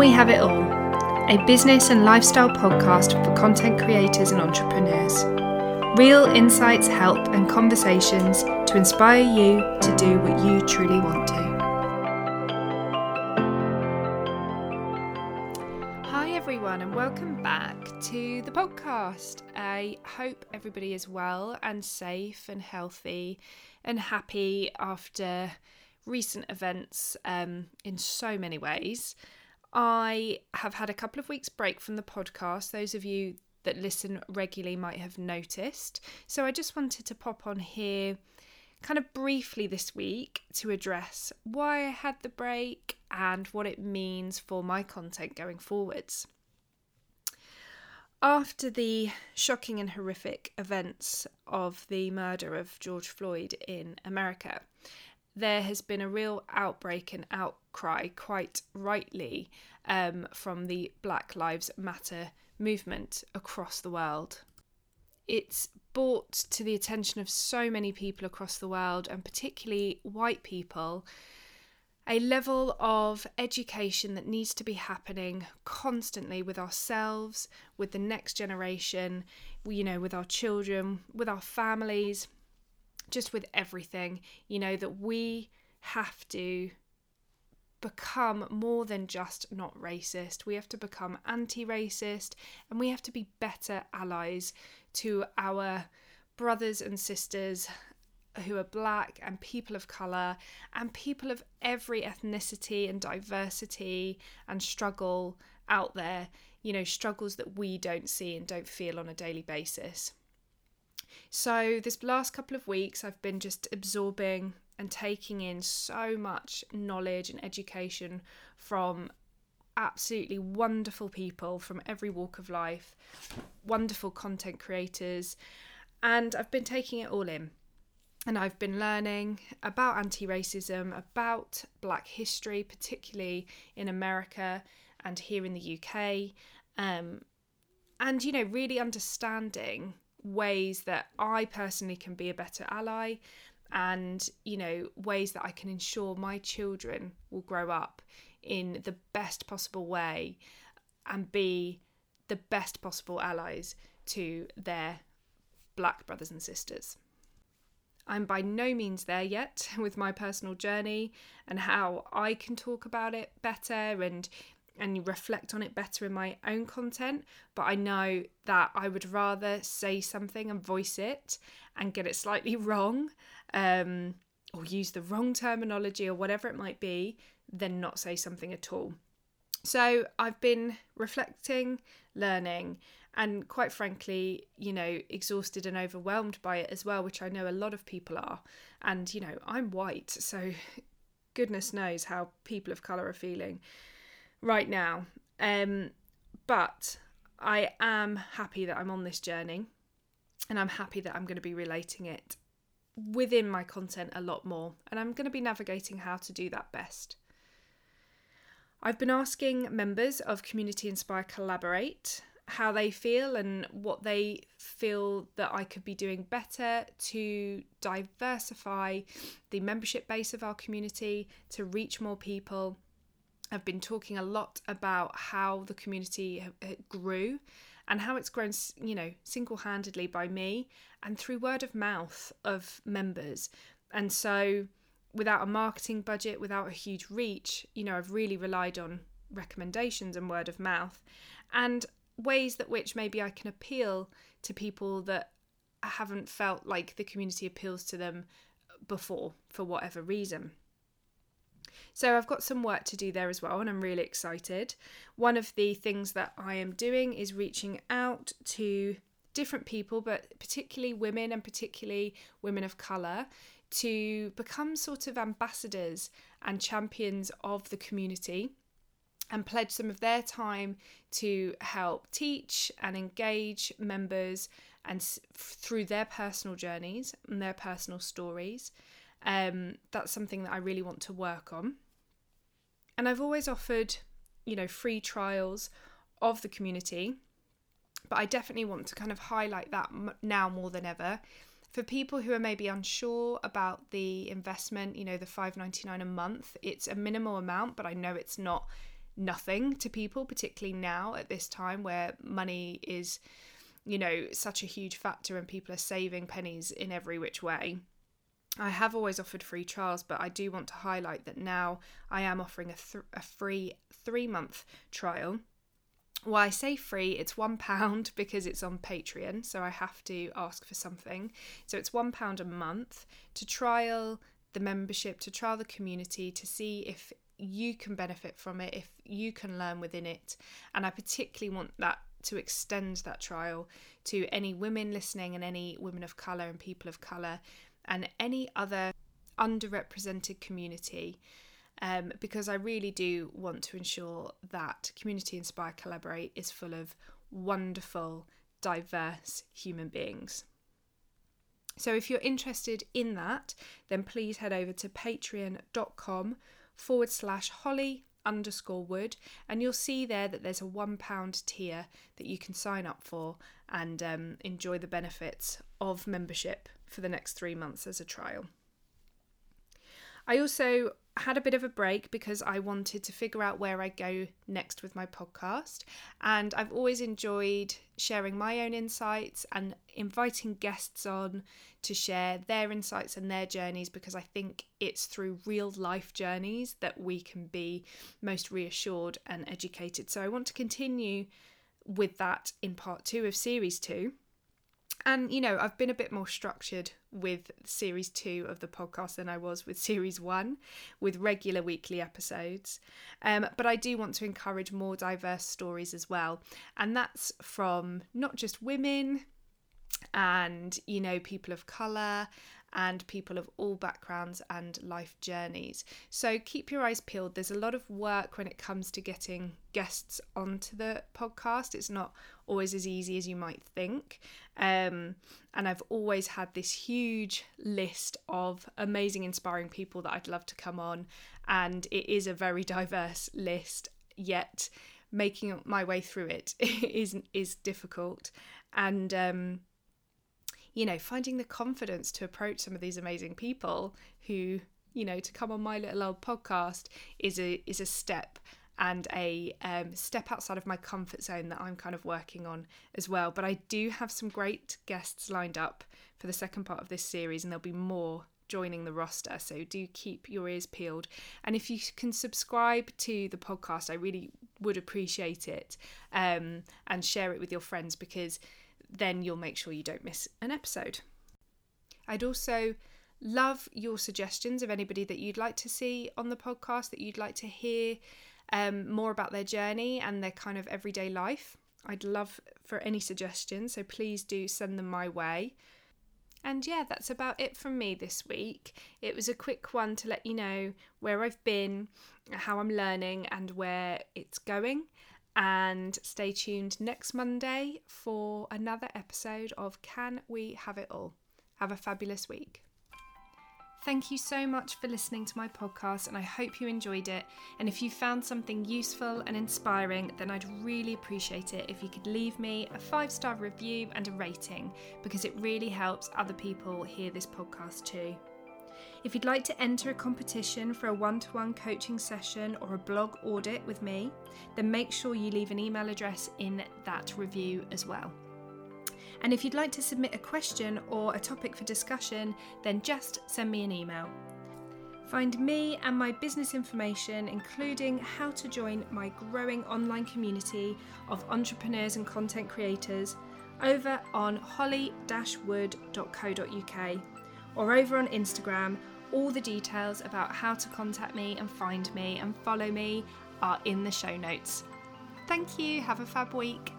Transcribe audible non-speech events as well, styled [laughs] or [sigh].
We Have It All, a business and lifestyle podcast for content creators and entrepreneurs. Real insights, help, and conversations to inspire you to do what you truly want to. Hi, everyone, and welcome back to the podcast. I hope everybody is well and safe and healthy and happy after recent events um, in so many ways. I have had a couple of weeks break from the podcast. Those of you that listen regularly might have noticed. So I just wanted to pop on here kind of briefly this week to address why I had the break and what it means for my content going forwards. After the shocking and horrific events of the murder of George Floyd in America, there has been a real outbreak and outcry, quite rightly, um, from the Black Lives Matter movement across the world. It's brought to the attention of so many people across the world, and particularly white people, a level of education that needs to be happening constantly with ourselves, with the next generation, you know, with our children, with our families, just with everything, you know, that we have to become more than just not racist. We have to become anti racist and we have to be better allies to our brothers and sisters who are black and people of colour and people of every ethnicity and diversity and struggle out there, you know, struggles that we don't see and don't feel on a daily basis. So, this last couple of weeks, I've been just absorbing and taking in so much knowledge and education from absolutely wonderful people from every walk of life, wonderful content creators, and I've been taking it all in. And I've been learning about anti racism, about black history, particularly in America and here in the UK, um, and you know, really understanding ways that I personally can be a better ally and you know ways that I can ensure my children will grow up in the best possible way and be the best possible allies to their black brothers and sisters. I'm by no means there yet [laughs] with my personal journey and how I can talk about it better and and reflect on it better in my own content. But I know that I would rather say something and voice it and get it slightly [laughs] wrong um, or use the wrong terminology or whatever it might be than not say something at all. So I've been reflecting, learning, and quite frankly, you know, exhausted and overwhelmed by it as well, which I know a lot of people are. And, you know, I'm white, so [laughs] goodness knows how people of colour are feeling right now. Um, but I am happy that I'm on this journey and I'm happy that I'm going to be relating it within my content a lot more. And I'm going to be navigating how to do that best. I've been asking members of Community Inspire Collaborate how they feel and what they feel that I could be doing better to diversify the membership base of our community, to reach more people, I've been talking a lot about how the community grew and how it's grown, you know, single handedly by me and through word of mouth of members. And so, without a marketing budget, without a huge reach, you know, I've really relied on recommendations and word of mouth and ways that which maybe I can appeal to people that haven't felt like the community appeals to them before for whatever reason. So I've got some work to do there as well, and I'm really excited. One of the things that I am doing is reaching out to different people, but particularly women and particularly women of colour, to become sort of ambassadors and champions of the community and pledge some of their time to help teach and engage members and through their personal journeys and their personal stories um, that's something that I really want to work on. And I've always offered, you know, free trials of the community, but I definitely want to kind of highlight that now more than ever. For people who are maybe unsure about the investment, you know, the 5.99 a month, it's a minimal amount, but I know it's not nothing to people, particularly now at this time where money is, you know, such a huge factor and people are saving pennies in every which way. I have always offered free trials, but I do want to highlight that now I am offering a, th- a free three month trial. Well, I say free, it's one pound [laughs] because it's on Patreon, so I have to ask for something. So it's one pound a month to trial the membership, to trial the community, to see if you can benefit from it, if you can learn within it. And I particularly want that to extend that trial to any women listening and any women of colour and people of colour and any other underrepresented community. Um, because I really do want to ensure that Community Inspire Collaborate is full of wonderful, diverse human beings. So if you're interested in that, then please head over to patreon.com forward slash holly underscore wood and you'll see there that there's a one pound tier that you can sign up for and um, enjoy the benefits of membership for the next three months as a trial. I also had a bit of a break because I wanted to figure out where I go next with my podcast. And I've always enjoyed sharing my own insights and inviting guests on to share their insights and their journeys because I think it's through real life journeys that we can be most reassured and educated. So I want to continue with that in part two of series two. And, you know, I've been a bit more structured with series two of the podcast than I was with [laughs] series one, with regular weekly episodes. Um, but I do want to encourage more diverse stories as well. And that's from not just women and, you know, people of colour and people of all backgrounds and life journeys. So keep your eyes peeled. There's a lot of work when it comes to getting guests onto the podcast. It's not always as easy as you might think. Um, and I've always had this huge list of amazing, inspiring people that I'd love to come on. And it is a very [laughs] diverse list, yet making my way through it [laughs] is is difficult. And um, you know, finding the confidence to approach some of these amazing people who, you know, to come on my little old podcast is a is a step and a um, step outside of my comfort zone that I'm kind of working on as well. But I do have some great guests lined up for the second part of this series, and there'll be more joining the roster. So do keep your ears peeled. And if you can subscribe to the podcast, I really would appreciate it um, and share it with your friends because then you'll make sure you don't miss an episode. I'd also love your suggestions of anybody that you'd like to see on the podcast, that you'd like to hear um, more about their journey and their kind of everyday life. I'd love for any suggestions, so please do send them my way. And yeah, that's about it from me this week. It was a quick one to let you know where I've been, how I'm learning, and where it's going and stay tuned next Monday for another episode of Can We Have It All? Have a fabulous week. Thank you so much for listening to my podcast, and I hope you enjoyed it. And if you found something useful and inspiring, then I'd really appreciate it if you could leave me a five star review and a rating because it really helps other people hear this podcast too. If you'd like to enter a competition for a one to one coaching session or a blog audit with me, then make sure you leave an email address in that review as well. And if you'd like to submit a question or a topic for discussion, then just send me an email. Find me and my business information, including how to join my growing online community of entrepreneurs and content creators, over on holly wood.co.uk or over on Instagram. All the details about how to contact me and find me and follow me are in the show notes. Thank you. Have a fab week.